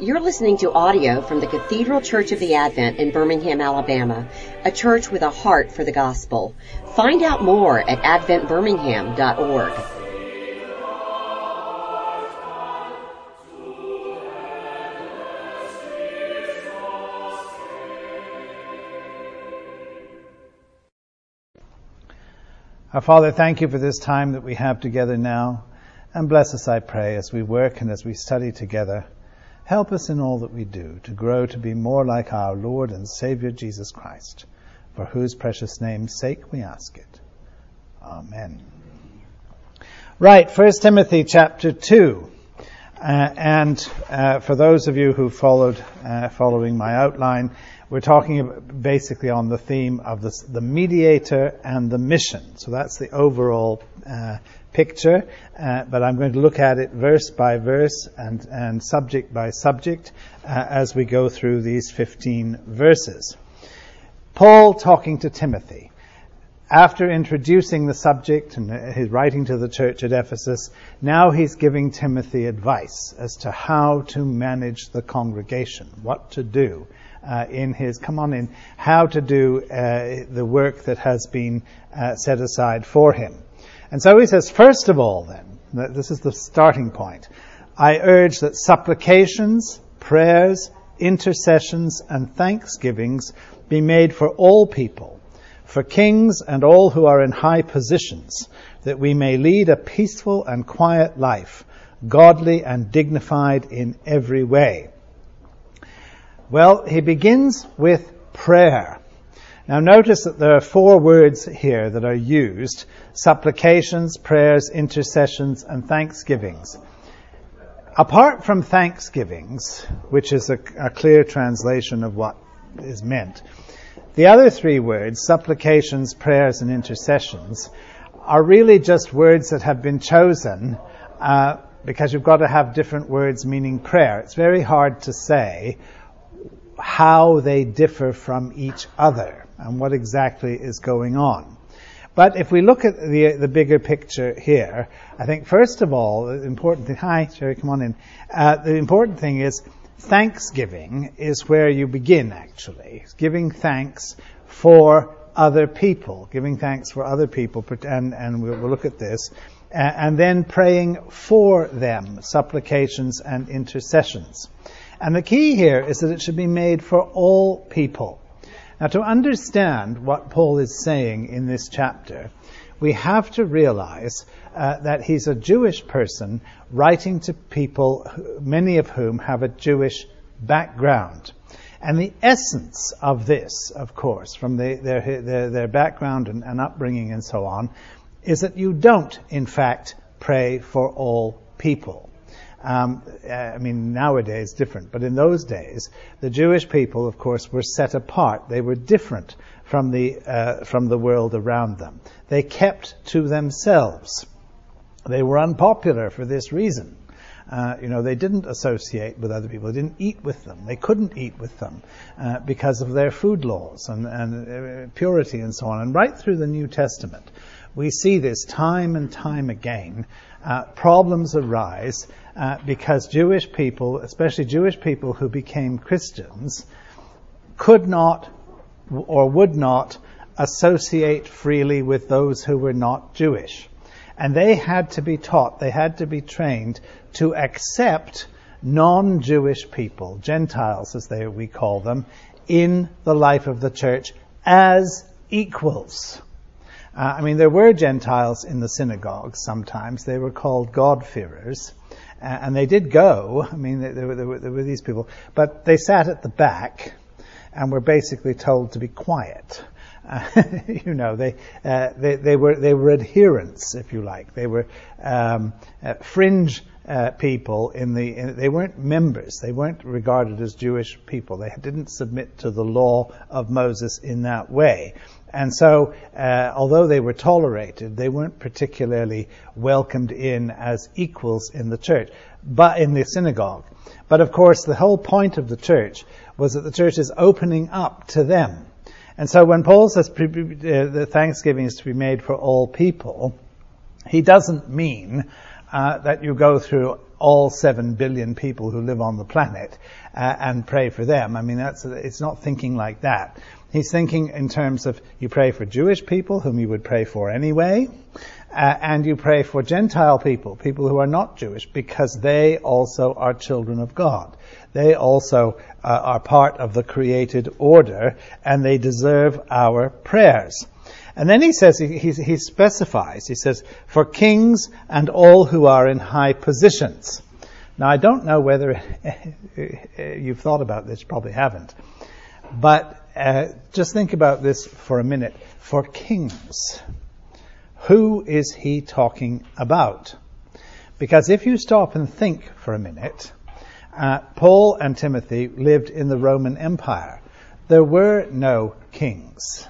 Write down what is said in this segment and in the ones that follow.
You're listening to audio from the Cathedral Church of the Advent in Birmingham, Alabama, a church with a heart for the gospel. Find out more at adventbirmingham.org. Our Father, thank you for this time that we have together now. And bless us, I pray, as we work and as we study together. Help us in all that we do to grow to be more like our Lord and Savior Jesus Christ, for whose precious name's sake we ask it. Amen. Right, 1 Timothy chapter 2. Uh, and uh, for those of you who followed, uh, following my outline, we're talking basically on the theme of this, the mediator and the mission. So that's the overall uh, picture, uh, but I'm going to look at it verse by verse and, and subject by subject uh, as we go through these 15 verses. Paul talking to Timothy. After introducing the subject and his writing to the church at Ephesus, now he's giving Timothy advice as to how to manage the congregation, what to do uh, in his, come on in, how to do uh, the work that has been uh, set aside for him. And so he says, first of all, then, this is the starting point. I urge that supplications, prayers, intercessions, and thanksgivings be made for all people, for kings and all who are in high positions, that we may lead a peaceful and quiet life, godly and dignified in every way. Well, he begins with prayer. Now notice that there are four words here that are used. Supplications, prayers, intercessions, and thanksgivings. Apart from thanksgivings, which is a, a clear translation of what is meant, the other three words, supplications, prayers, and intercessions, are really just words that have been chosen uh, because you've got to have different words meaning prayer. It's very hard to say how they differ from each other and what exactly is going on. But if we look at the the bigger picture here, I think first of all, the important thing. Hi, Sherry, come on in. Uh, the important thing is thanksgiving is where you begin. Actually, giving thanks for other people, giving thanks for other people, and and we'll, we'll look at this, uh, and then praying for them, supplications and intercessions. And the key here is that it should be made for all people. Now, to understand what Paul is saying in this chapter, we have to realize uh, that he's a Jewish person writing to people, many of whom have a Jewish background. And the essence of this, of course, from the, their, their, their, background and, and upbringing and so on, is that you don't, in fact, pray for all people. Um, I mean, nowadays different, but in those days, the Jewish people, of course, were set apart. They were different from the uh, from the world around them. They kept to themselves. They were unpopular for this reason. Uh, you know, they didn't associate with other people. They didn't eat with them. They couldn't eat with them uh, because of their food laws and, and uh, purity and so on. And right through the New Testament, we see this time and time again. Uh, problems arise uh, because Jewish people, especially Jewish people who became Christians, could not or would not associate freely with those who were not Jewish. And they had to be taught, they had to be trained to accept non-Jewish people, Gentiles as they, we call them, in the life of the church as equals. Uh, I mean, there were Gentiles in the synagogues sometimes. They were called God-fearers. And they did go. I mean, there were, there, were, there were, these people, but they sat at the back and were basically told to be quiet. Uh, you know, they, uh, they, they were they were adherents, if you like. They were um, uh, fringe uh, people in the. In, they weren't members. They weren't regarded as Jewish people. They didn't submit to the law of Moses in that way. And so, uh, although they were tolerated, they weren't particularly welcomed in as equals in the church, but in the synagogue. But of course, the whole point of the church was that the church is opening up to them. And so when Paul says uh, the thanksgiving is to be made for all people, he doesn't mean uh, that you go through all seven billion people who live on the planet uh, and pray for them. I mean, that's it's not thinking like that. He's thinking in terms of you pray for Jewish people whom you would pray for anyway, uh, and you pray for Gentile people, people who are not Jewish, because they also are children of God. They also uh, are part of the created order, and they deserve our prayers. And then he says, he, he, he specifies, he says, for kings and all who are in high positions. Now, I don't know whether you've thought about this, probably haven't. But uh, just think about this for a minute. For kings, who is he talking about? Because if you stop and think for a minute, uh, Paul and Timothy lived in the Roman Empire. There were no kings.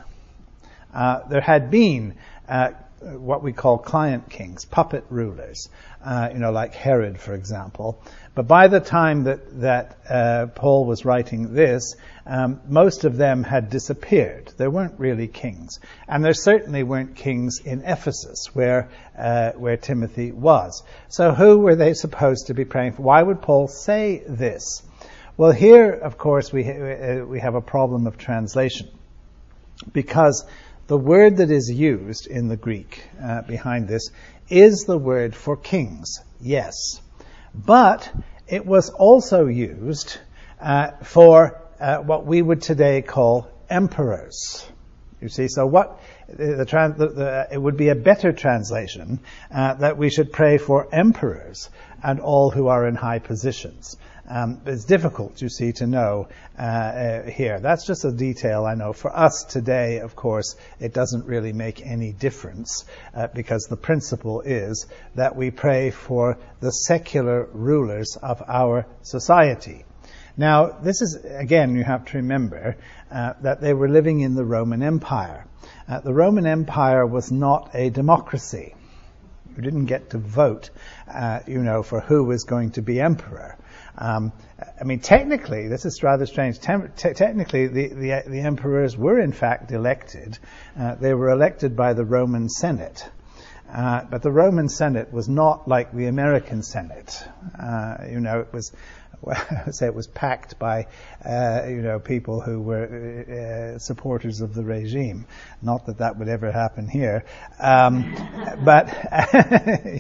Uh, there had been uh, what we call client kings, puppet rulers, uh, you know, like Herod, for example. But by the time that that uh, Paul was writing this, um, most of them had disappeared. There weren't really kings, and there certainly weren't kings in Ephesus, where uh, where Timothy was. So, who were they supposed to be praying for? Why would Paul say this? Well, here, of course, we ha- uh, we have a problem of translation because the word that is used in the Greek uh, behind this is the word for kings, yes. But it was also used uh, for uh, what we would today call emperors. You see, so what the, the, the, it would be a better translation uh, that we should pray for emperors and all who are in high positions. Um, it's difficult, you see, to know uh, uh, here. That's just a detail I know. For us today, of course, it doesn't really make any difference uh, because the principle is that we pray for the secular rulers of our society. Now, this is, again, you have to remember uh, that they were living in the Roman Empire. Uh, the Roman Empire was not a democracy. You didn't get to vote, uh, you know, for who was going to be emperor. Um, I mean, technically, this is rather strange. Tem- te- technically, the, the, the, emperors were in fact elected. Uh, they were elected by the Roman Senate. Uh, but the Roman Senate was not like the American Senate. Uh, you know, it was say it was packed by, uh, you know, people who were uh, supporters of the regime. Not that that would ever happen here, um, but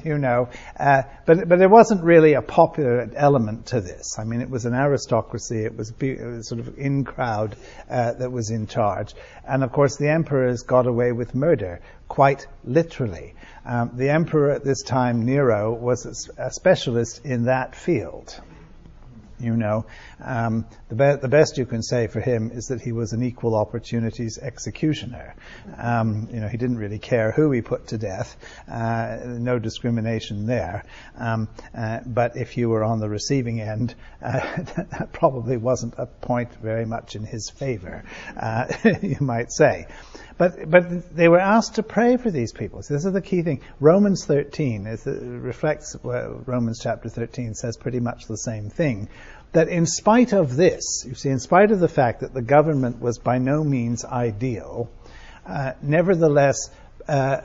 you know, uh, but but there wasn't really a popular element to this. I mean, it was an aristocracy. It was, it was sort of in crowd uh, that was in charge, and of course, the emperors got away with murder quite literally. Um, the emperor at this time, Nero, was a specialist in that field you know. Um, the, be- the, best you can say for him is that he was an equal opportunities executioner. Um, you know, he didn't really care who he put to death, uh, no discrimination there. Um, uh, but if you were on the receiving end, uh, that probably wasn't a point very much in his favor, uh, you might say. But, but they were asked to pray for these people. So this is the key thing. Romans 13 is, reflects, well, Romans chapter 13 says pretty much the same thing. That in spite of this, you see, in spite of the fact that the government was by no means ideal, uh, nevertheless, uh,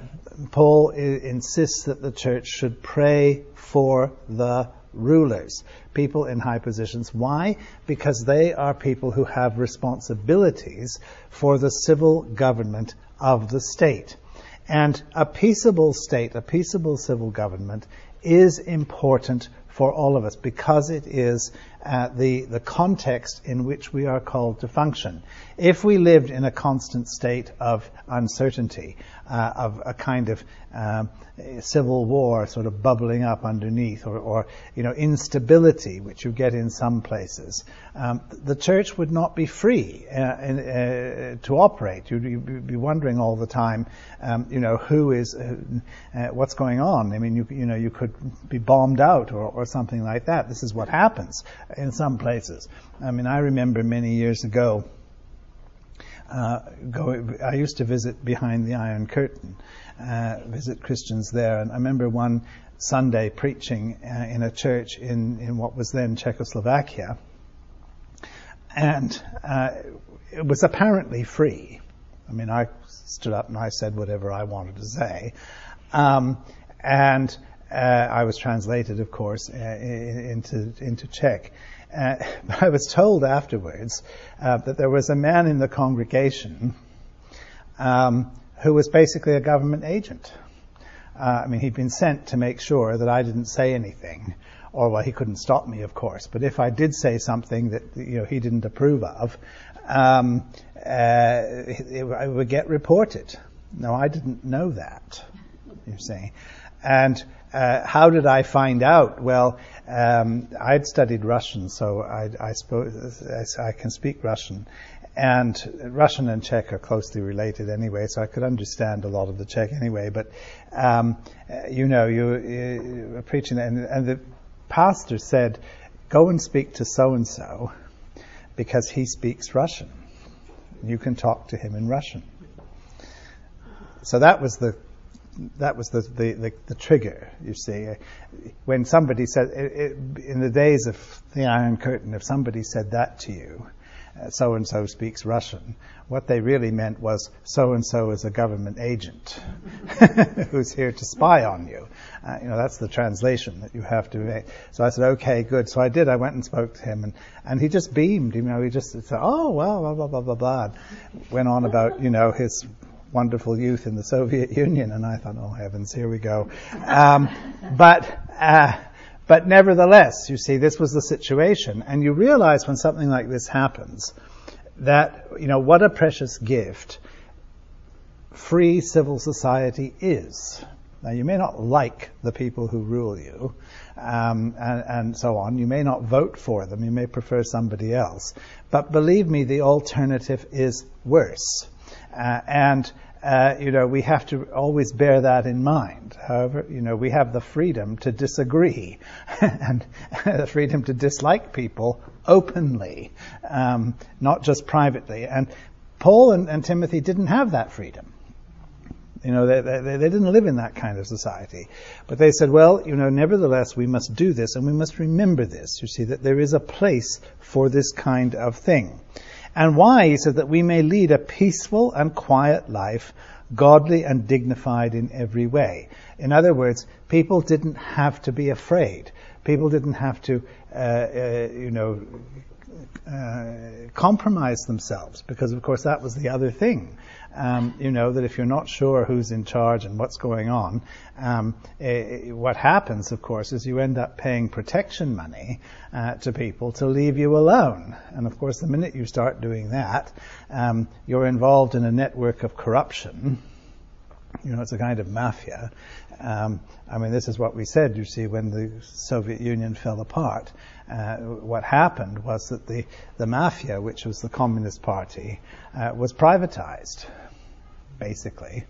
Paul I- insists that the church should pray for the rulers, people in high positions. Why? Because they are people who have responsibilities for the civil government of the state. And a peaceable state, a peaceable civil government is important for all of us because it is uh, the, the context in which we are called to function. If we lived in a constant state of uncertainty, uh, of a kind of um, civil war sort of bubbling up underneath, or, or, you know instability, which you get in some places, um, the church would not be free uh, in, uh, to operate. You'd, you'd, be wondering all the time, um, you know, who is, uh, what's going on. I mean, you, you know, you could be bombed out or, or something like that. This is what happens in some places. I mean, I remember many years ago. Uh, go, I used to visit behind the Iron Curtain, uh, visit Christians there, and I remember one Sunday preaching uh, in a church in, in what was then Czechoslovakia, and uh, it was apparently free. I mean, I stood up and I said whatever I wanted to say, um, and I was translated, of course, into into Czech. Uh, but I was told afterwards uh, that there was a man in the congregation um, who was basically a government agent. Uh, I mean, he'd been sent to make sure that I didn't say anything, or well, he couldn't stop me, of course. But if I did say something that you know he didn't approve of, um, uh, it, it would get reported. No, I didn't know that. You see, and uh, how did I find out? Well, um, I'd studied Russian, so I, I, I, can speak Russian. And Russian and Czech are closely related anyway, so I could understand a lot of the Czech anyway. But, um, you know, you, you were preaching, and, and the pastor said, go and speak to so and so because he speaks Russian. You can talk to him in Russian. So that was the that was the, the, the, the, trigger, you see. When somebody said, it, it, in the days of the Iron Curtain, if somebody said that to you, so and so speaks Russian, what they really meant was so and so is a government agent who's here to spy on you. Uh, you know, that's the translation that you have to make. So I said, okay, good. So I did. I went and spoke to him, and, and he just beamed. You know, he just said, oh, well, blah, blah, blah, blah, blah. Went on about, you know, his wonderful youth in the Soviet Union, and I thought, oh heavens, here we go. Um, but uh, but nevertheless, you see, this was the situation, and you realize when something like this happens that you know what a precious gift free civil society is. Now, you may not like the people who rule you, um, and, and, so on. You may not vote for them. You may prefer somebody else. But believe me, the alternative is worse. Uh, and uh, you know, we have to always bear that in mind. However, you know, we have the freedom to disagree and the freedom to dislike people openly, um, not just privately. And Paul and, and, Timothy didn't have that freedom. You know, they, they, they didn't live in that kind of society. But they said, well, you know, nevertheless, we must do this and we must remember this. You see, that there is a place for this kind of thing. And why? He said that we may lead a peaceful and quiet life, godly and dignified in every way. In other words, people didn't have to be afraid. People didn't have to, uh, uh, you know, uh, compromise themselves because, of course, that was the other thing um, you know that if you're not sure who's in charge and what's going on, um, it, what happens, of course, is you end up paying protection money uh, to people to leave you alone. And of course, the minute you start doing that, um, you're involved in a network of corruption. You know, it's a kind of mafia. Um, I mean, this is what we said, you see, when the Soviet Union fell apart. Uh, what happened was that the, the mafia, which was the Communist Party, uh, was privatized basically.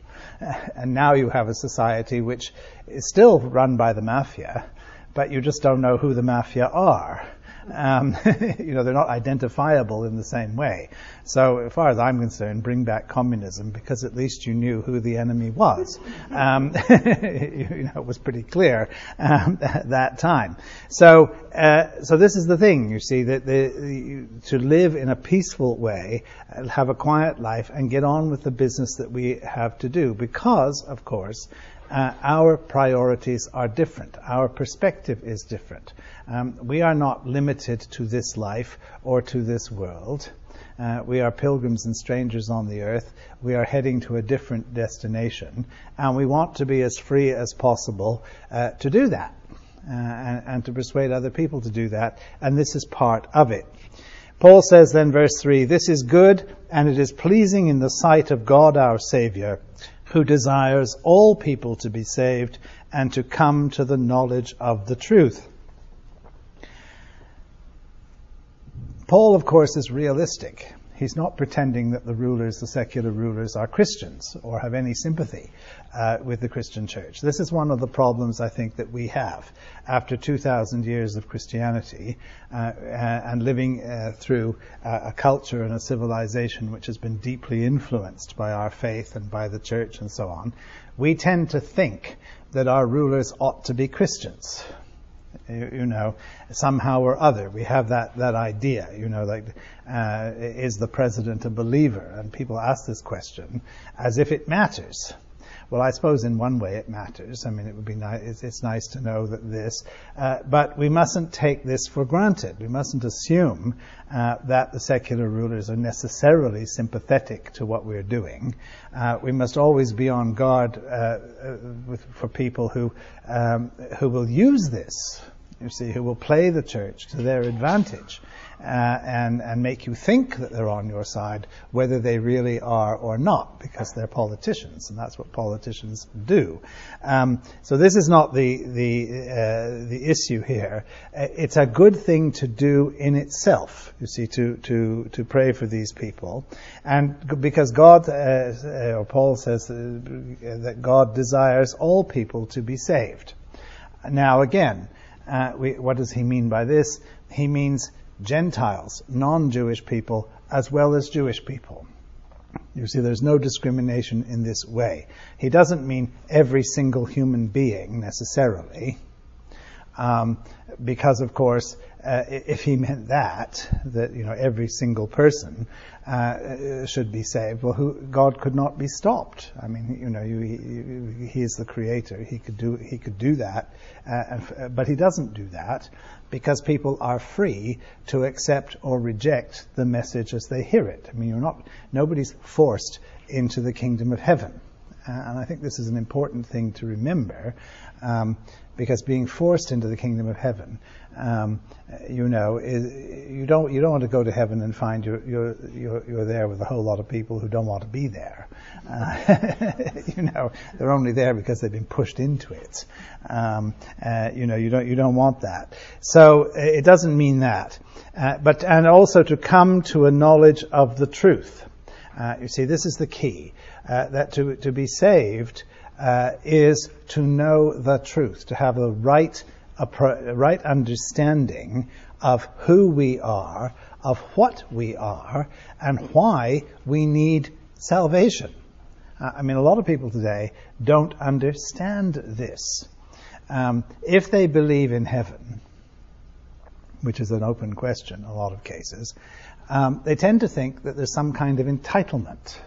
And now you have a society which is still run by the mafia, but you just don't know who the mafia are. Um, you know, they're not identifiable in the same way. So, as far as I'm concerned, bring back communism because at least you knew who the enemy was. Um, you know, it was pretty clear um, at that time. So, uh, so this is the thing. You see that the, to live in a peaceful way, have a quiet life, and get on with the business that we have to do, because, of course, uh, our priorities are different. Our perspective is different. Um, we are not limited to this life or to this world. Uh, we are pilgrims and strangers on the earth. We are heading to a different destination, and we want to be as free as possible uh, to do that, uh, and, and, to persuade other people to do that. And this is part of it. Paul says then, verse three: "This is good, and it is pleasing in the sight of God our Savior, who desires all people to be saved and to come to the knowledge of the truth." Paul, of course, is realistic. He's not pretending that the rulers, the secular rulers, are Christians or have any sympathy uh, with the Christian church. This is one of the problems I think that we have after 2,000 years of Christianity uh, and living uh, through a culture and a civilization which has been deeply influenced by our faith and by the church and so on. We tend to think that our rulers ought to be Christians you know, somehow or other. We have that, that idea, you know, like, uh, is the president a believer? And people ask this question as if it matters. Well, I suppose in one way it matters. I mean, it would be nice. It's, it's nice to know that this, uh, but we mustn't take this for granted. We mustn't assume uh, that the secular rulers are necessarily sympathetic to what we're doing. Uh, we must always be on guard uh, uh, with, for people who um, who will use this. You see, who will play the church to their advantage uh, and, and make you think that they're on your side, whether they really are or not, because they're politicians, and that's what politicians do. Um, so this is not the the uh, the issue here. Uh, it's a good thing to do in itself. You see, to to to pray for these people, and because God, uh, uh or Paul says uh, that God desires all people to be saved. Now again. We, what does he mean by this? He means Gentiles, non-Jewish people, as well as Jewish people. You see, there's no discrimination in this way. He doesn't mean every single human being necessarily, um, because of course, uh, if he meant that, that you know every single person uh, should be saved, well, who, God could not be stopped. I mean, you know, you, he, is the Creator; he could do he could do that, uh, but he doesn't do that because people are free to accept or reject the message as they hear it. I mean, you're not, nobody's forced into the kingdom of heaven. Uh, and I think this is an important thing to remember, um, because being forced into the kingdom of heaven um, you know, you don't you don't want to go to heaven and find you're you're you're, you're there with a whole lot of people who don't want to be there. Uh, you know, they're only there because they've been pushed into it. Um, uh, you know, you don't you don't want that. So it doesn't mean that, uh, but and also to come to a knowledge of the truth. Uh, you see, this is the key. Uh, that to to be saved uh, is to know the truth, to have the right a, pro- right understanding of who we are, of what we are, and why we need salvation. Uh, I mean, a lot of people today don't understand this. Um, if they believe in heaven, which is an open question in a lot of cases, um, they tend to think that there's some kind of entitlement.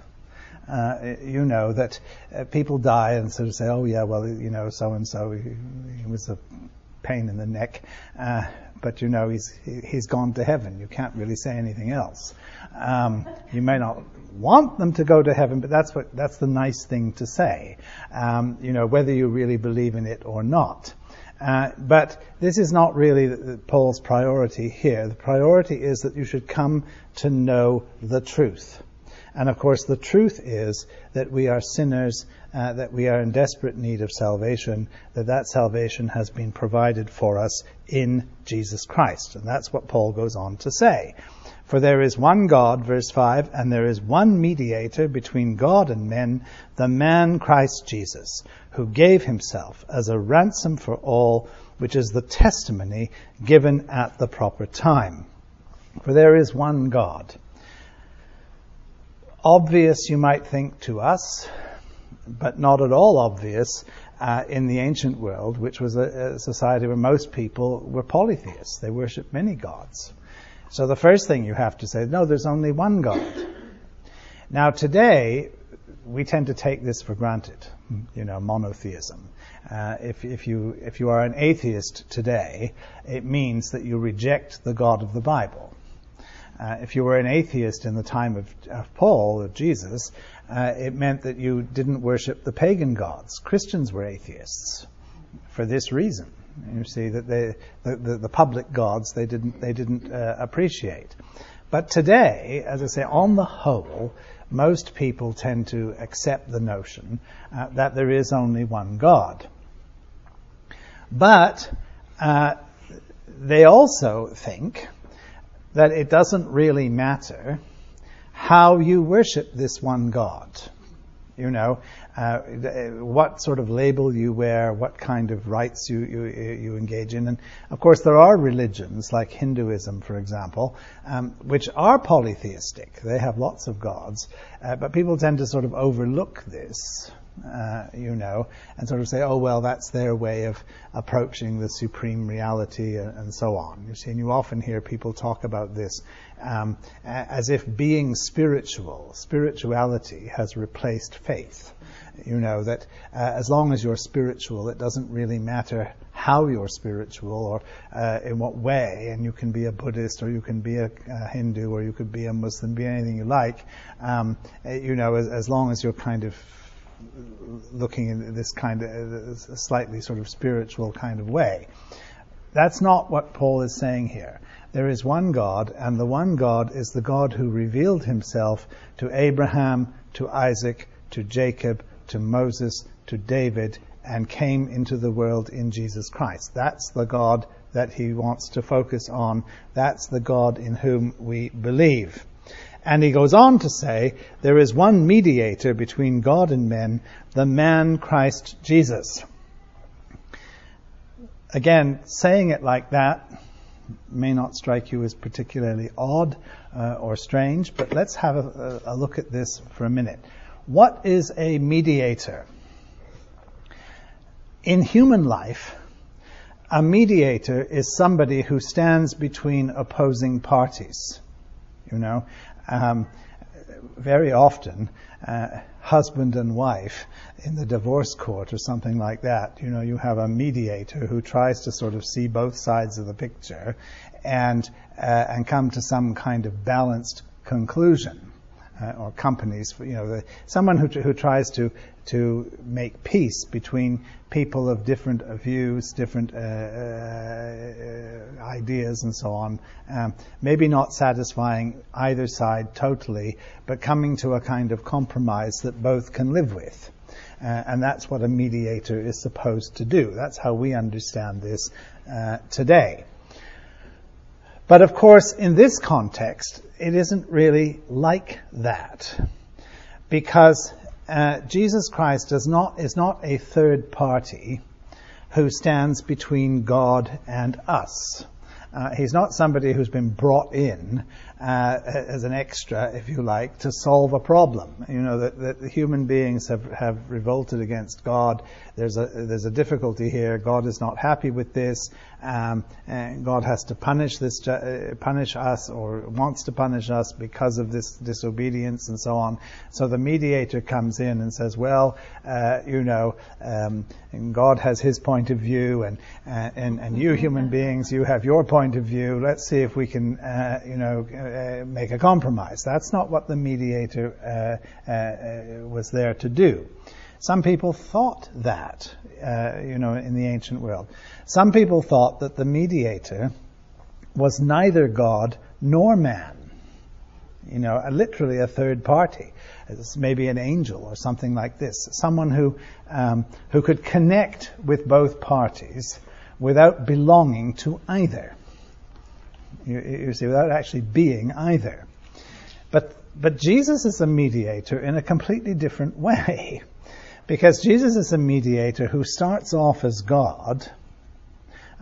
Uh, you know that uh, people die and sort of say, "Oh yeah, well, you know, so and so, he was a pain in the neck, uh, but you know he's he's gone to heaven. You can't really say anything else. Um, you may not want them to go to heaven, but that's what that's the nice thing to say. Um, you know whether you really believe in it or not. Uh, but this is not really the, the, Paul's priority here. The priority is that you should come to know the truth. And of course, the truth is that we are sinners, uh, that we are in desperate need of salvation, that that salvation has been provided for us in Jesus Christ. And that's what Paul goes on to say. For there is one God, verse 5, and there is one mediator between God and men, the man Christ Jesus, who gave himself as a ransom for all, which is the testimony given at the proper time. For there is one God obvious, you might think, to us, but not at all obvious uh, in the ancient world, which was a, a, society where most people were polytheists. They worshipped many gods. So the first thing you have to say, no, there's only one God. Now today, we tend to take this for granted, you know, monotheism. Uh, if, if, you, if you are an atheist today, it means that you reject the God of the Bible. Uh, if you were an atheist in the time of, of Paul, of Jesus, uh, it meant that you didn't worship the pagan gods. Christians were atheists for this reason. You see that they, the, the, the public gods they didn't they didn't uh, appreciate. But today, as I say, on the whole, most people tend to accept the notion uh, that there is only one God. But uh, they also think that it doesn't really matter how you worship this one God. You know, uh, what sort of label you wear, what kind of rites you, you, you engage in. And of course, there are religions like Hinduism, for example, um, which are polytheistic. They have lots of gods, uh, but people tend to sort of overlook this uh, you know, and sort of say, oh, well, that's their way of approaching the supreme reality and, and so on. You see, and you often hear people talk about this um, as if being spiritual, spirituality has replaced faith. You know, that uh, as long as you're spiritual, it doesn't really matter how you're spiritual or uh, in what way, and you can be a Buddhist or you can be a, a Hindu or you could be a Muslim, be anything you like, um, you know, as, as long as you're kind of looking in this kind of slightly sort of spiritual kind of way. That's not what Paul is saying here. There is one God, and the one God is the God who revealed himself to Abraham, to Isaac, to Jacob, to Moses, to David, and came into the world in Jesus Christ. That's the God that he wants to focus on. That's the God in whom we believe. And he goes on to say, there is one mediator between God and men, the man Christ Jesus. Again, saying it like that may not strike you as particularly odd uh, or strange, but let's have a, a look at this for a minute. What is a mediator? In human life, a mediator is somebody who stands between opposing parties. You know, um, very often, uh, husband and wife in the divorce court or something like that, you know, you have a mediator who tries to sort of see both sides of the picture and uh, and come to some kind of balanced conclusion uh, or companies, you know, the, someone who, who tries to to make peace between people of different views, different uh, uh, ideas, and so on. Um, maybe not satisfying either side totally, but coming to a kind of compromise that both can live with. Uh, and that's what a mediator is supposed to do. That's how we understand this uh, today. But of course, in this context, it isn't really like that. Because uh, Jesus Christ does not, is not a third party who stands between God and us. Uh, he's not somebody who's been brought in uh, as an extra, if you like, to solve a problem. You know that, that human beings have, have revolted against God. There's a there's a difficulty here. God is not happy with this. Um, and God has to punish this, uh, punish us, or wants to punish us because of this disobedience and so on. So the mediator comes in and says, "Well, uh, you know, um, God has His point of view, and uh, and and you human beings, you have your point of view. Let's see if we can, uh, you know." Uh, make a compromise. That's not what the mediator uh, uh, was there to do. Some people thought that, you know, in the ancient world. Some people thought that the mediator was neither God nor man. You know, literally a third party. It's maybe an angel or something like this. Someone who, um, who could connect with both parties without belonging to either. You, you see, without actually being either. But, but Jesus is a mediator in a completely different way. Because Jesus is a mediator who starts off as God.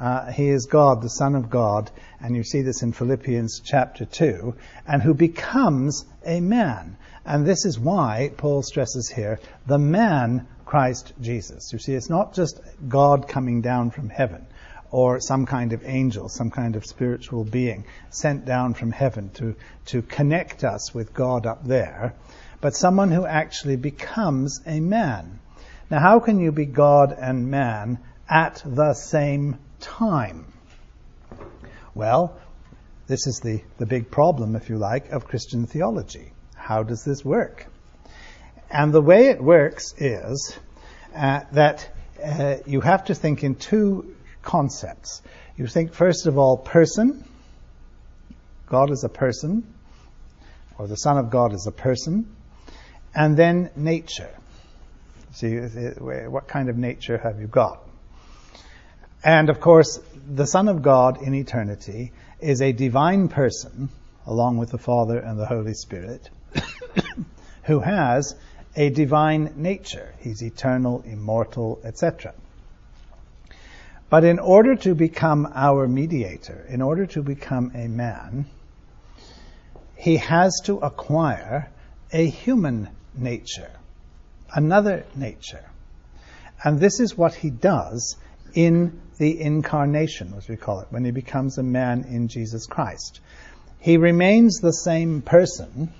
Uh, he is God, the Son of God, and you see this in Philippians chapter 2, and who becomes a man. And this is why Paul stresses here the man Christ Jesus. You see, it's not just God coming down from heaven or some kind of angel, some kind of spiritual being sent down from heaven to, to connect us with God up there, but someone who actually becomes a man. Now, how can you be God and man at the same time? Well, this is the, the big problem, if you like, of Christian theology. How does this work? And the way it works is uh, that uh, you have to think in two concepts. You think, first of all, person. God is a person, or the Son of God is a person. And then nature. See, what kind of nature have you got? And of course, the Son of God in eternity is a divine person, along with the Father and the Holy Spirit, who has a divine nature. He's eternal, immortal, etc. But in order to become our mediator, in order to become a man, he has to acquire a human nature. another nature. And this is what he does in the incarnation, as we call it, when he becomes a man in Jesus Christ. He remains the same person,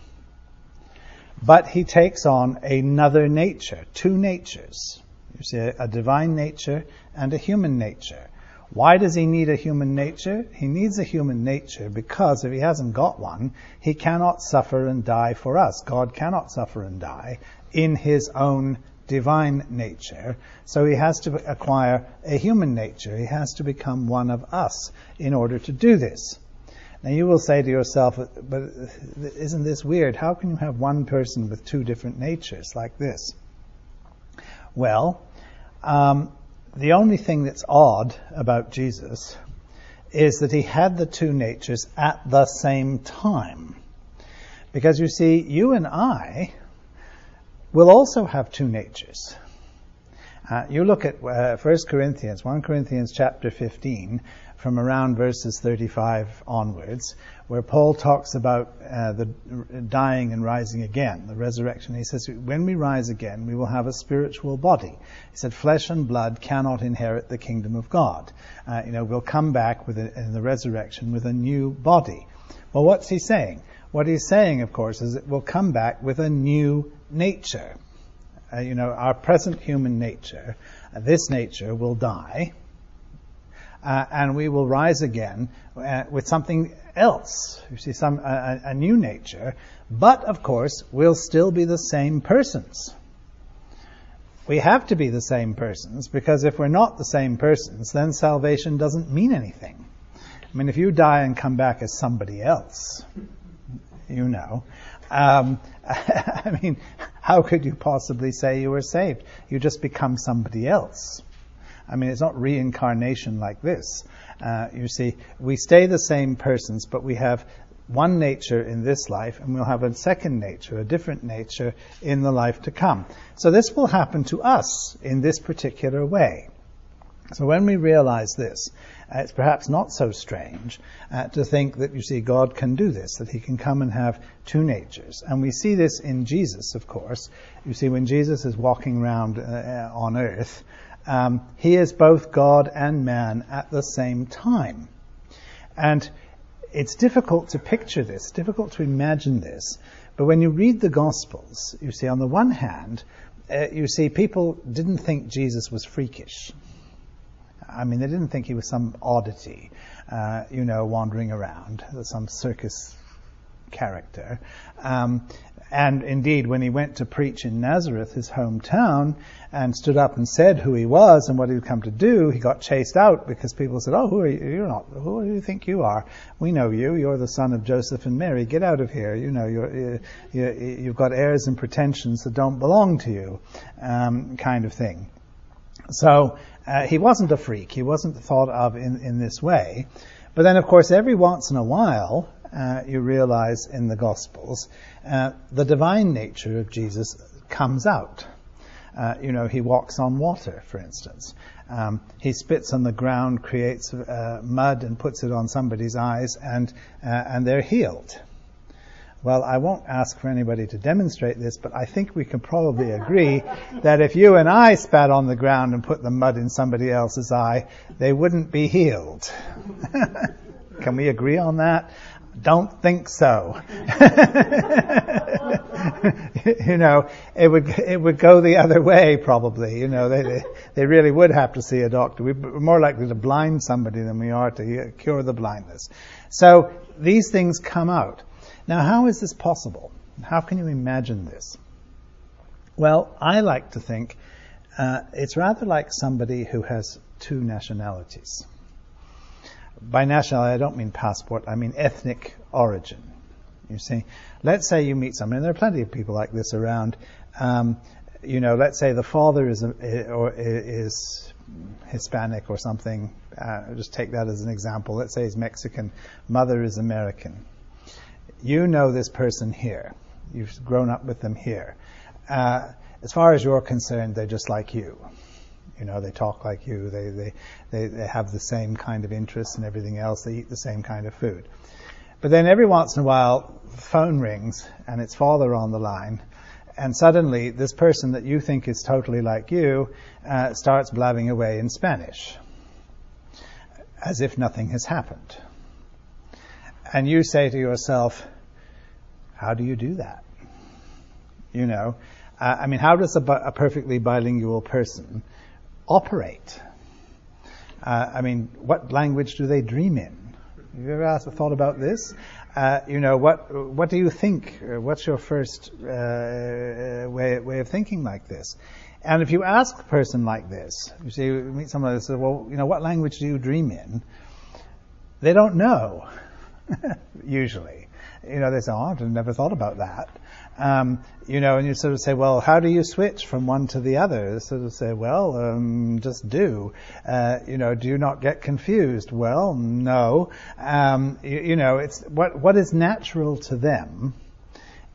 but he takes on another nature, two natures. You see, a divine nature and a human nature. Why does he need a human nature? He needs a human nature because if he hasn't got one, he cannot suffer and die for us. God cannot suffer and die in his own divine nature. So he has to acquire a human nature. He has to become one of us in order to do this. Now you will say to yourself, but isn't this weird? How can you have one person with two different natures like this? Well, um, the only thing that's odd about Jesus is that he had the two natures at the same time. Because you see, you and I will also have two natures. Uh, you look at uh, 1 Corinthians, 1 Corinthians chapter 15, from around verses 35 onwards, where Paul talks about uh, the dying and rising again, the resurrection. He says, when we rise again, we will have a spiritual body. He said, flesh and blood cannot inherit the kingdom of God. Uh, you know, we'll come back with a, in the resurrection with a new body. Well, what's he saying? What he's saying, of course, is that we'll come back with a new nature. Uh, you know, our present human nature, uh, this nature will die, uh, and we will rise again uh, with something else. You see, some a, a new nature, but of course, we'll still be the same persons. We have to be the same persons because if we're not the same persons, then salvation doesn't mean anything. I mean, if you die and come back as somebody else, you know, um, I mean, how could you possibly say you were saved? You just become somebody else. I mean, it's not reincarnation like this. Uh, you see, we stay the same persons, but we have one nature in this life, and we'll have a second nature, a different nature in the life to come. So this will happen to us in this particular way. So when we realize this, uh, it's perhaps not so strange uh, to think that you see God can do this, that He can come and have two natures. And we see this in Jesus, of course. You see, when Jesus is walking around uh, on earth, um, he is both God and man at the same time. And it's difficult to picture this, difficult to imagine this. But when you read the Gospels, you see, on the one hand, uh, you see people didn't think Jesus was freakish. I mean, they didn't think he was some oddity, uh, you know, wandering around, some circus character. Um, and indeed, when he went to preach in Nazareth, his hometown, and stood up and said who he was and what he'd come to do, he got chased out because people said, "Oh, who are you? You're not. Who do you think you are? We know you. You're the son of Joseph and Mary. Get out of here. You know, you're, you, you've got airs and pretensions that don't belong to you," um, kind of thing. So uh, he wasn't a freak. He wasn't thought of in in this way. But then, of course, every once in a while, uh, you realize in the Gospels, uh, the divine nature of Jesus comes out. Uh, you know, he walks on water, for instance. Um, he spits on the ground, creates uh, mud, and puts it on somebody's eyes, and uh, and they're healed. Well, I won't ask for anybody to demonstrate this, but I think we can probably agree that if you and I spat on the ground and put the mud in somebody else's eye, they wouldn't be healed. can we agree on that? Don't think so. you know, it would it would go the other way probably. You know, they they, really would have to see a doctor. We're more likely to blind somebody than we are to cure the blindness. So these things come out. Now, how is this possible? How can you imagine this? Well, I like to think uh, it's rather like somebody who has two nationalities by nationality, I don't mean passport, I mean ethnic origin. You see, let's say you meet someone, and there are plenty of people like this around. Um, you know, let's say the father is a, or is Hispanic or something. Uh, just take that as an example. Let's say he's Mexican, mother is American. You know this person here. You've grown up with them here. Uh, as far as you're concerned, they're just like you. You know, they talk like you. They, they, they, they have the same kind of interests and everything else. They eat the same kind of food. But then every once in a while, the phone rings and it's father on the line. and suddenly this person that you think is totally like you uh, starts blabbing away in Spanish, as if nothing has happened. And you say to yourself, how do you do that? You know, uh, I mean, how does a, a perfectly bilingual person operate? Uh, I mean, what language do they dream in? Have you ever asked, thought about this? Uh, you know, what what do you think? Uh, what's your first uh, uh, way way of thinking like this? And if you ask a person like this, you see, you meet someone that says, "Well, you know, what language do you dream in?" They don't know, usually. You know, they say, "Oh, I've never thought about that." Um, you know, and you sort of say, well, how do you switch from one to the other? They sort of say, well, um, just do. Uh, you know, do you not get confused? Well, no. Um, you, you, know, it's what what is natural to them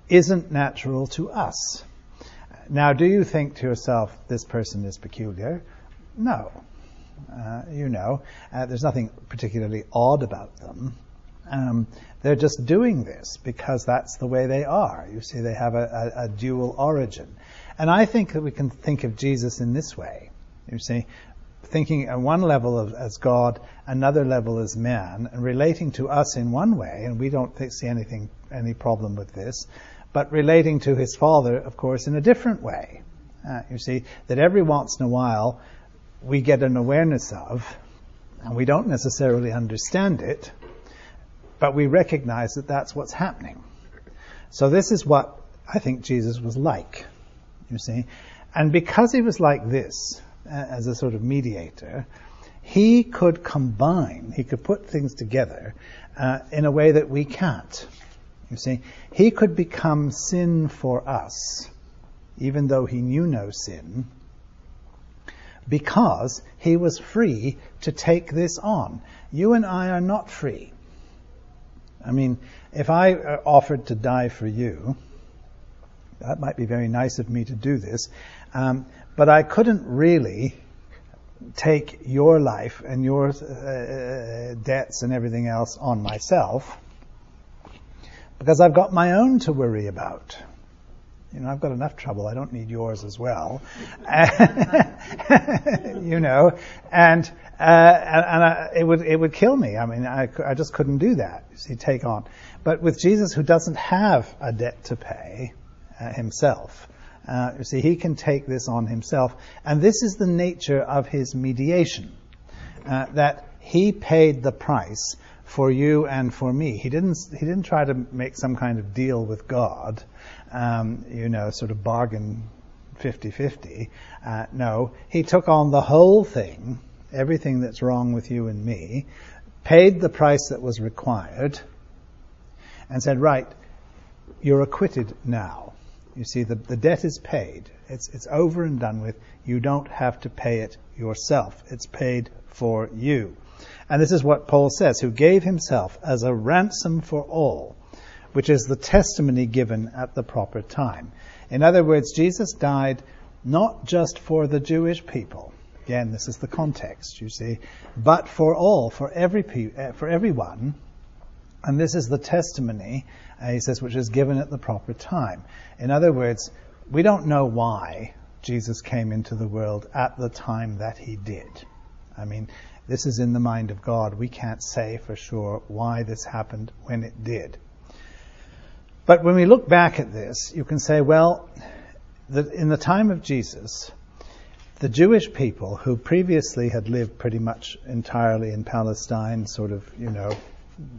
isn't natural to us. Now, do you think to yourself, this person is peculiar? No. Uh, you know, uh, there's nothing particularly odd about them. Um, they're just doing this because that's the way they are. You see, they have a, a, a dual origin. And I think that we can think of Jesus in this way. You see, thinking at one level of, as God, another level as man, and relating to us in one way, and we don't see anything, any problem with this, but relating to his Father, of course, in a different way. Uh, you see, that every once in a while we get an awareness of, and we don't necessarily understand it, but we recognize that that's what's happening. So this is what I think Jesus was like, you see. And because he was like this, uh, as a sort of mediator, he could combine, he could put things together uh, in a way that we can't. You see, he could become sin for us, even though he knew no sin, because he was free to take this on. You and I are not free. I mean, if I uh, offered to die for you, that might be very nice of me to do this, um, but I couldn't really take your life and your uh, debts and everything else on myself because I've got my own to worry about. You know, I've got enough trouble. I don't need yours as well. you know, and uh, and, and I, it would it would kill me. I mean, I, I just couldn't do that. You see, take on. But with Jesus, who doesn't have a debt to pay uh, himself, uh, you see, he can take this on himself, and this is the nature of his mediation. Uh, that he paid the price for you and for me. He didn't he didn't try to make some kind of deal with God um, you know, sort of bargain 50-50. Uh, no, he took on the whole thing, everything that's wrong with you and me, paid the price that was required, and said, right, you're acquitted now. You see, the, the debt is paid. It's, it's over and done with. You don't have to pay it yourself. It's paid for you. And this is what Paul says, who gave himself as a ransom for all which is the testimony given at the proper time. In other words, Jesus died not just for the Jewish people. Again, this is the context, you see, but for all, for every uh, for everyone. And this is the testimony, uh, he says, which is given at the proper time. In other words, we don't know why Jesus came into the world at the time that he did. I mean, this is in the mind of God. We can't say for sure why this happened when it did. But when we look back at this, you can say, well, the, in the time of Jesus, the Jewish people who previously had lived pretty much entirely in Palestine, sort of, you know,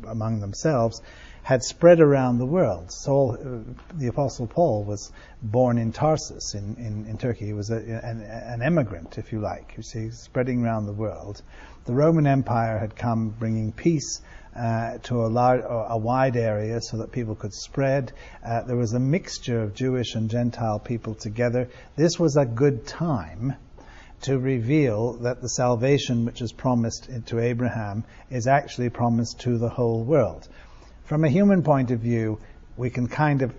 among themselves, had spread around the world. Saul, uh, the Apostle Paul was born in Tarsus in, in, in Turkey. He was a, an, an, emigrant, if you like, you see, spreading around the world. The Roman Empire had come bringing peace uh, to a, large, a, wide area so that people could spread. Uh, there was a mixture of Jewish and Gentile people together. This was a good time to reveal that the salvation which is promised to Abraham is actually promised to the whole world. From a human point of view, we can kind of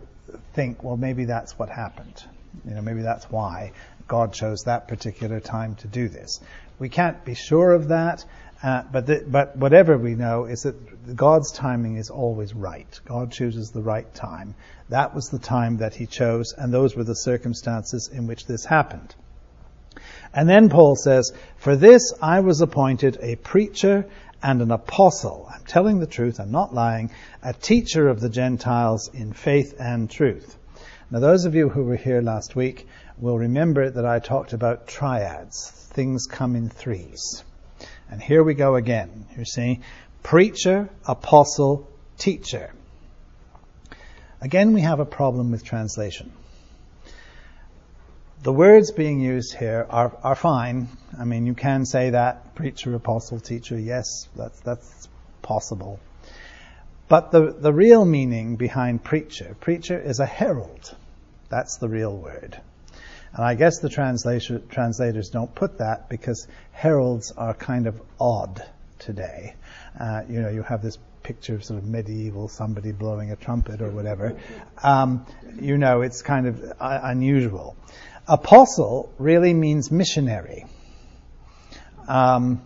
think, well, maybe that's what happened. You know, maybe that's why God chose that particular time to do this. We can't be sure of that. Uh, but, the, but whatever we know is that God's timing is always right. God chooses the right time. That was the time that He chose, and those were the circumstances in which this happened. And then Paul says, For this I was appointed a preacher and an apostle. I'm telling the truth, I'm not lying, a teacher of the Gentiles in faith and truth. Now, those of you who were here last week will remember that I talked about triads. Things come in threes. And here we go again. You see, preacher, apostle, teacher. Again, we have a problem with translation. The words being used here are, are fine. I mean, you can say that, preacher, apostle, teacher, yes, that's, that's possible. But the, the real meaning behind preacher, preacher is a herald. That's the real word. And I guess the translators don't put that because heralds are kind of odd today. Uh, you know, you have this picture of sort of medieval somebody blowing a trumpet or whatever. Um, you know, it's kind of uh, unusual. Apostle really means missionary. Um,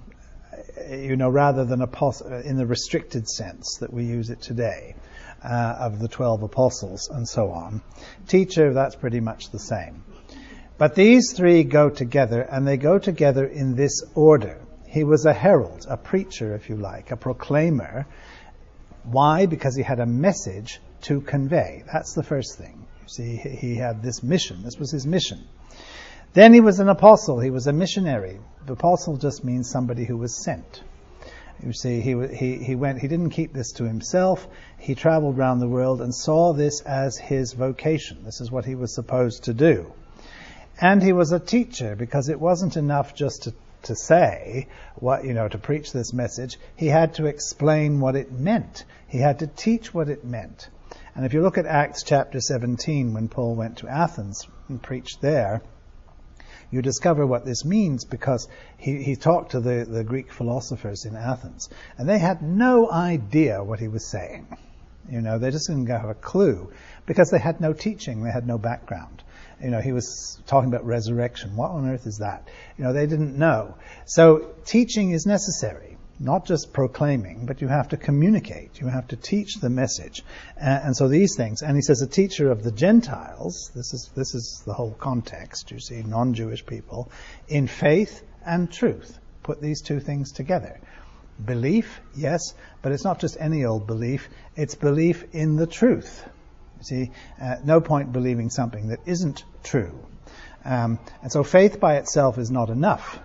you know, rather than apostle in the restricted sense that we use it today uh, of the twelve apostles and so on. Teacher, that's pretty much the same. But these three go together, and they go together in this order. He was a herald, a preacher, if you like, a proclaimer. Why? Because he had a message to convey. That's the first thing. You see, he had this mission. This was his mission. Then he was an apostle. He was a missionary. The apostle just means somebody who was sent. You see, he, he, he went, he didn't keep this to himself. He traveled around the world and saw this as his vocation. This is what he was supposed to do. And he was a teacher because it wasn't enough just to, to say what, you know, to preach this message. He had to explain what it meant. He had to teach what it meant. And if you look at Acts chapter 17, when Paul went to Athens and preached there, you discover what this means because he, he talked to the, the Greek philosophers in Athens, and they had no idea what he was saying. You know, they just didn't have a clue because they had no teaching, they had no background. You know, he was talking about resurrection. What on earth is that? You know, they didn't know. So teaching is necessary, not just proclaiming, but you have to communicate. You have to teach the message. And, and so these things, and he says a teacher of the Gentiles, this is, this is the whole context, you see, non-Jewish people, in faith and truth. Put these two things together. Belief, yes, but it's not just any old belief, it's belief in the truth. See, uh, no point believing something that isn't true. Um, and so faith by itself is not enough.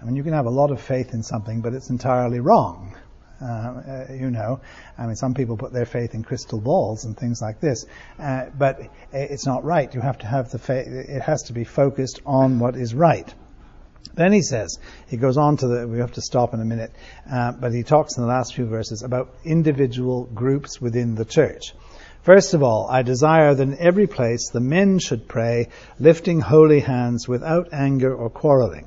I mean, you can have a lot of faith in something, but it's entirely wrong. Uh, uh, you know, I mean, some people put their faith in crystal balls and things like this, uh, but it's not right. You have to have the faith; it has to be focused on what is right. Then he says, he goes on to the, we have to stop in a minute, uh, but he talks in the last few verses about individual groups within the church. First of all, I desire that in every place the men should pray, lifting holy hands without anger or quarreling.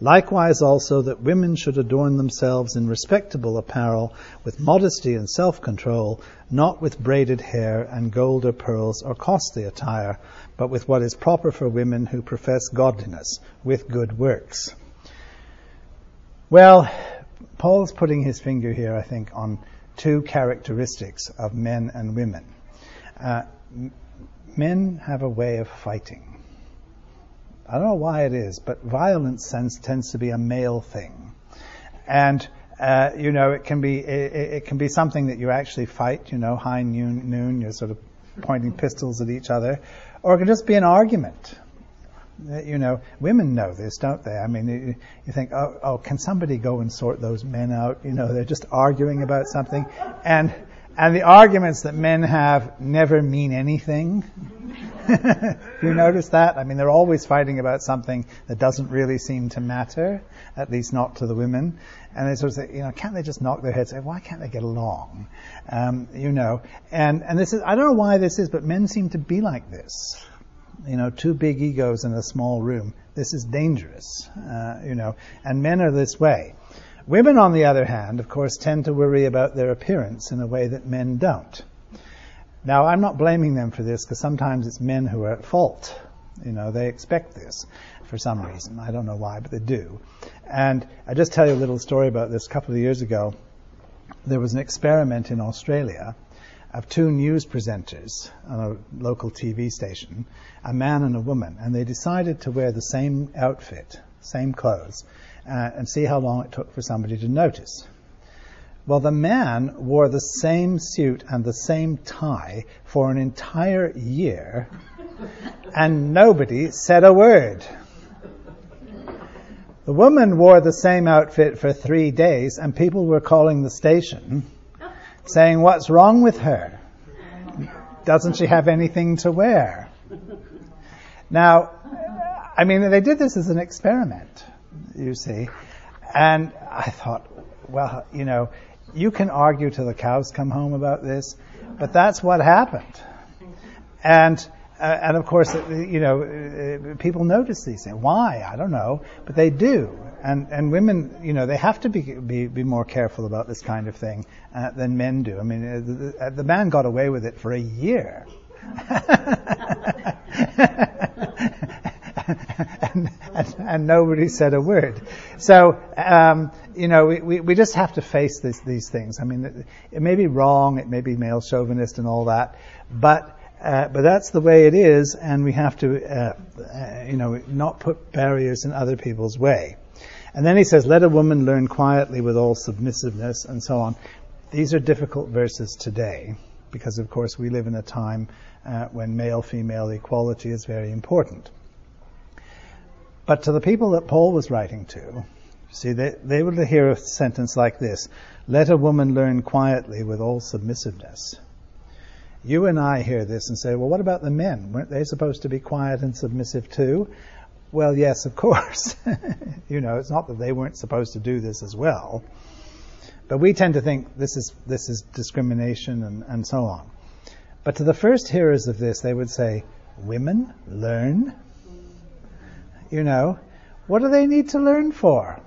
Likewise also that women should adorn themselves in respectable apparel, with modesty and self-control, not with braided hair and gold or pearls or costly attire, but with what is proper for women who profess godliness, with good works. Well, Paul's putting his finger here, I think, on two characteristics of men and women. Uh, men have a way of fighting. I don't know why it is, but violence tends, tends to be a male thing. And, uh, you know, it can be, it, it, can be something that you actually fight, you know, high noon, noon, you're sort of pointing pistols at each other. Or it can just be an argument. Uh, you know, women know this, don't they? I mean, you, you think, oh, oh, can somebody go and sort those men out? You know, they're just arguing about something. And, and the arguments that men have never mean anything. you notice that? I mean, they're always fighting about something that doesn't really seem to matter, at least not to the women. And they sort of say, you know, can't they just knock their heads? Why can't they get along? Um, you know, and and this is I don't know why this is, but men seem to be like this. You know, two big egos in a small room. This is dangerous. Uh, you know, and men are this way. Women, on the other hand, of course, tend to worry about their appearance in a way that men don't. Now, I'm not blaming them for this because sometimes it's men who are at fault. You know, they expect this. for some reason. I don't know why, but they do. And I just tell you a little story about this. A couple of years ago, there was an experiment in Australia of two news presenters on a local TV station, a man and a woman, and they decided to wear the same outfit, same clothes, uh, and see how long it took for somebody to notice. Well, the man wore the same suit and the same tie for an entire year, and nobody said a word. The woman wore the same outfit for three days, and people were calling the station saying, What's wrong with her? Doesn't she have anything to wear? Now, I mean, they did this as an experiment, you see. And I thought, well, you know, you can argue till the cows come home about this, but that's what happened. And uh, and of course, uh, you know, uh, people notice these things. Why? I don't know, but they do. And and women, you know, they have to be be, be more careful about this kind of thing uh, than men do. I mean, uh, the, the, man got away with it for a year. and, and, and, nobody said a word. So, um, you know, we, we, we, just have to face this, these things. I mean, it, it may be wrong, it may be male chauvinist and all that, but uh, but that's the way it is, and we have to, uh, uh, you know, not put barriers in other people's way. And then he says, "Let a woman learn quietly with all submissiveness," and so on. These are difficult verses today, because of course we live in a time uh, when male-female equality is very important. But to the people that Paul was writing to, see, they, they would hear a sentence like this: "Let a woman learn quietly with all submissiveness." You and I hear this and say, well, what about the men? Weren't they supposed to be quiet and submissive too? Well, yes, of course. you know, it's not that they weren't supposed to do this as well. But we tend to think this is, this is discrimination and, and so on. But to the first hearers of this, they would say, women learn? You know, what do they need to learn for?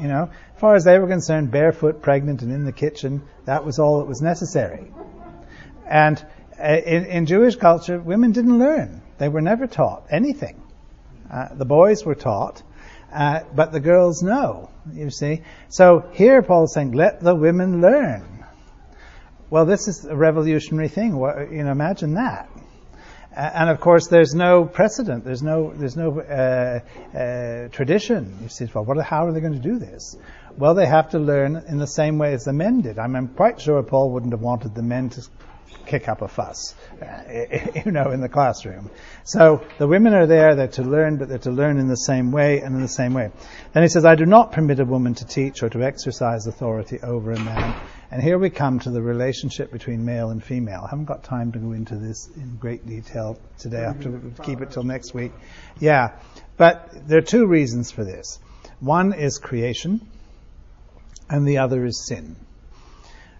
You know, as far as they were concerned, barefoot, pregnant, and in the kitchen, that was all that was necessary. And uh, in, in, Jewish culture, women didn't learn. They were never taught anything. Uh, the boys were taught, uh, but the girls no, you see. So here Paul is saying, let the women learn. Well, this is a revolutionary thing. You know, imagine that. And of course, there's no precedent. There's no there's no uh, uh, tradition. You see, well, what, how are they going to do this? Well, they have to learn in the same way as the men did. I I'm quite sure Paul wouldn't have wanted the men to kick up a fuss, you know, in the classroom. So the women are there, they're to learn, but they're to learn in the same way and in the same way. Then he says, I do not permit a woman to teach or to exercise authority over a man. And here we come to the relationship between male and female. I haven't got time to go into this in great detail today. I have to keep it till next week. Yeah. But there are two reasons for this. One is creation, and the other is sin.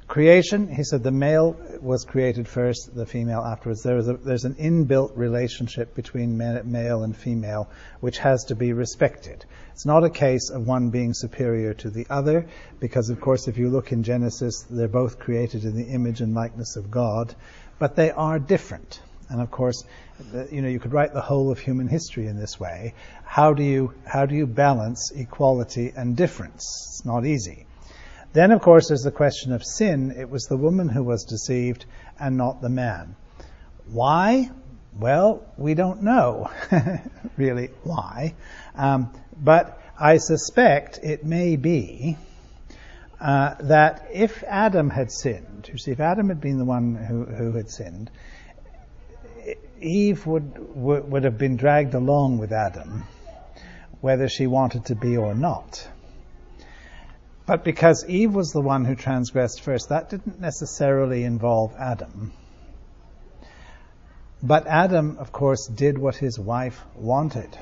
Creation, he said the male was created first, the female afterwards. There's, a, there's an inbuilt relationship between male and female which has to be respected. It's not a case of one being superior to the other, because of course if you look in Genesis, they're both created in the image and likeness of God, but they are different. And of course, you know, you could write the whole of human history in this way. How do you, how do you balance equality and difference? It's not easy. Then, of course, there's the question of sin. It was the woman who was deceived and not the man. Why? Well, we don't know really why. Um, but I suspect it may be uh, that if Adam had sinned, you see, if Adam had been the one who, who had sinned, Eve would, would, would have been dragged along with Adam, whether she wanted to be or not. But because Eve was the one who transgressed first, that didn't necessarily involve Adam. But Adam, of course, did what his wife wanted.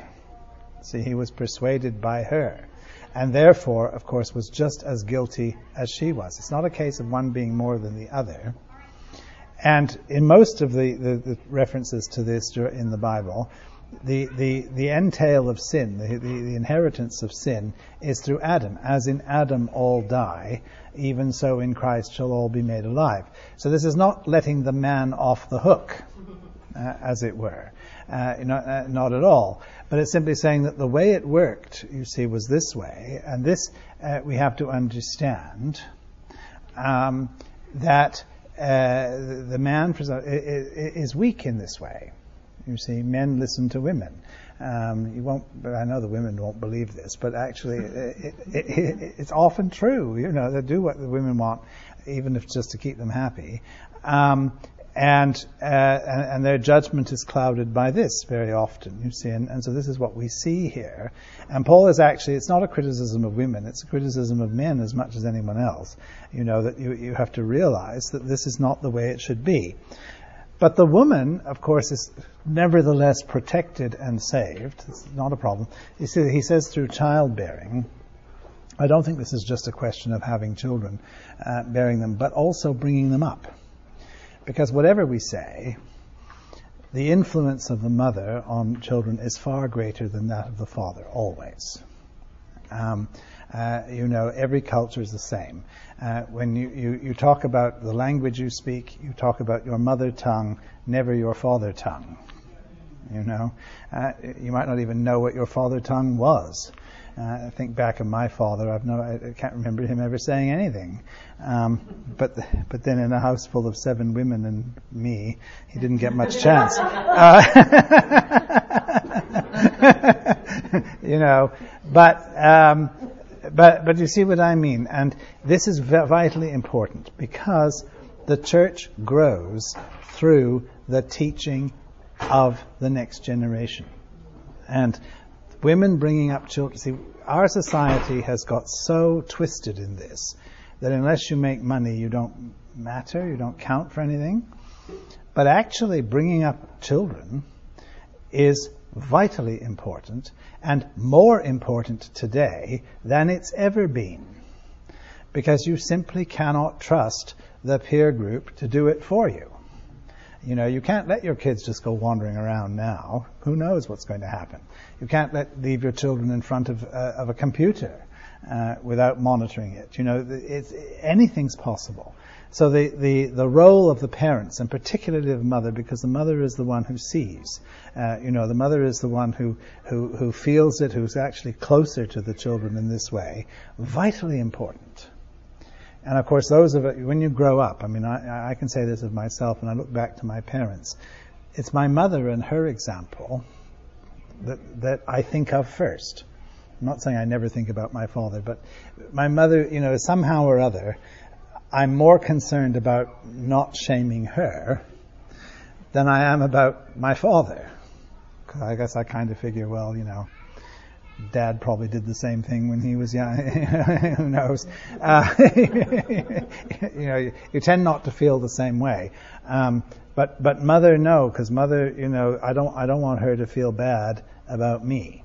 See, he was persuaded by her. And therefore, of course, was just as guilty as she was. It's not a case of one being more than the other. And in most of the, the, the references to this in the Bible, the, the, the entail of sin, the, the, the, inheritance of sin, is through Adam. As in Adam all die, even so in Christ shall all be made alive. So this is not letting the man off the hook, uh, as it were. Uh, not, uh, not at all. But it's simply saying that the way it worked, you see, was this way, and this uh, we have to understand um, that uh, the man is weak in this way. You see, men listen to women. Um, you won't, I know the women won't believe this, but actually, it, it, it, it's often true. You know, they do what the women want, even if just to keep them happy. Um, and, uh, and, and their judgment is clouded by this very often. You see, and, and so this is what we see here. And Paul is actually it's not a criticism of women; it's a criticism of men as much as anyone else. You know that you you have to realize that this is not the way it should be. But the woman, of course, is nevertheless protected and saved. It's not a problem. You see, he says through childbearing. I don't think this is just a question of having children, uh, bearing them, but also bringing them up. Because whatever we say, the influence of the mother on children is far greater than that of the father, always. Um, uh, you know, every culture is the same. Uh, when you, you, you talk about the language you speak, you talk about your mother tongue, never your father tongue. You know, uh, you might not even know what your father tongue was. Uh, I think back of my father. I've no, I can't remember him ever saying anything. Um, but but then in a house full of seven women and me, he didn't get much chance. Uh, you know, but um, but, but you see what I mean? And this is vitally important because the church grows through the teaching of the next generation. And women bringing up children, see, our society has got so twisted in this that unless you make money, you don't matter, you don't count for anything. But actually, bringing up children is vitally important and more important today than it's ever been. Because you simply cannot trust the peer group to do it for you. You know, you can't let your kids just go wandering around now. Who knows what's going to happen? You can't let leave your children in front of, uh, of a computer uh, without monitoring it. You know, it's, anything's possible. So the, the, the role of the parents, and particularly of the mother, because the mother is the one who sees. Uh, you know, the mother is the one who, who, who feels it, who's actually closer to the children in this way, vitally important. And of course, those of it, when you grow up, I mean, I, I can say this of myself, and I look back to my parents. It's my mother and her example that, that I think of first. I'm not saying I never think about my father, but my mother, you know, somehow or other, I'm more concerned about not shaming her than I am about my father. Because I guess I kind of figure, well, you know, dad probably did the same thing when he was young. Who knows? Uh, you know, you, you, tend not to feel the same way. Um, but but mother, no, because mother, you know, I don't I don't want her to feel bad about me.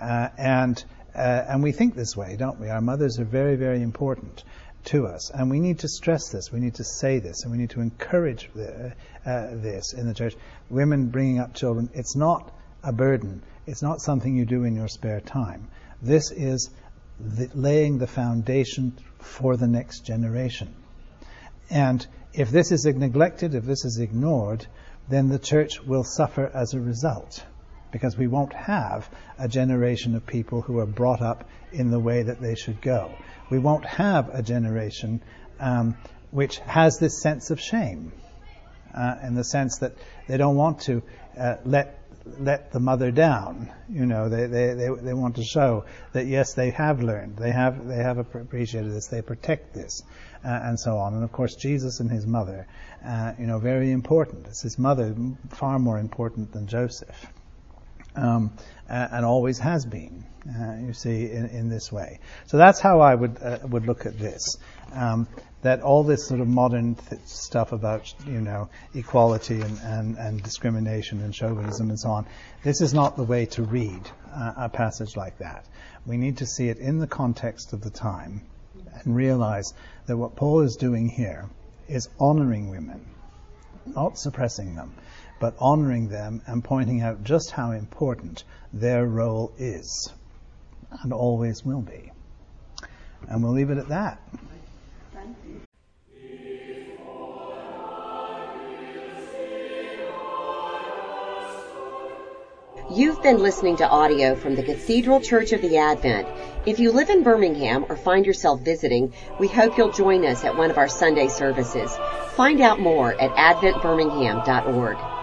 Uh, and uh, and we think this way, don't we? Our mothers are very very important to us. And we need to stress this, we need to say this, and we need to encourage the, uh, this in the church. Women bringing up children, it's not a burden, it's not something you do in your spare time. This is the, laying the foundation for the next generation. And if this is neglected, if this is ignored, then the church will suffer as a result because we won't have a generation of people who are brought up in the way that they should go we won't have a generation um, which has this sense of shame, uh, in the sense that they don't want to uh, let let the mother down. You know, they, they, they, they want to show that yes, they have learned, they have they have appreciated this, they protect this, uh, and so on. And of course, Jesus and his mother, uh, you know, very important. It's his mother far more important than Joseph um, and always has been. Uh, you see, in, in, this way. So that's how I would uh, would look at this. Um, that all this sort of modern th- stuff about you know equality and, and, and, discrimination and chauvinism and so on, this is not the way to read uh, a passage like that. We need to see it in the context of the time and realize that what Paul is doing here is honoring women, not suppressing them but honoring them and pointing out just how important their role is and always will be. And we'll leave it at that. Thank you. You've been listening to audio from the Cathedral Church of the Advent. If you live in Birmingham or find yourself visiting, we hope you'll join us at one of our Sunday services. Find out more at adventbirmingham.org.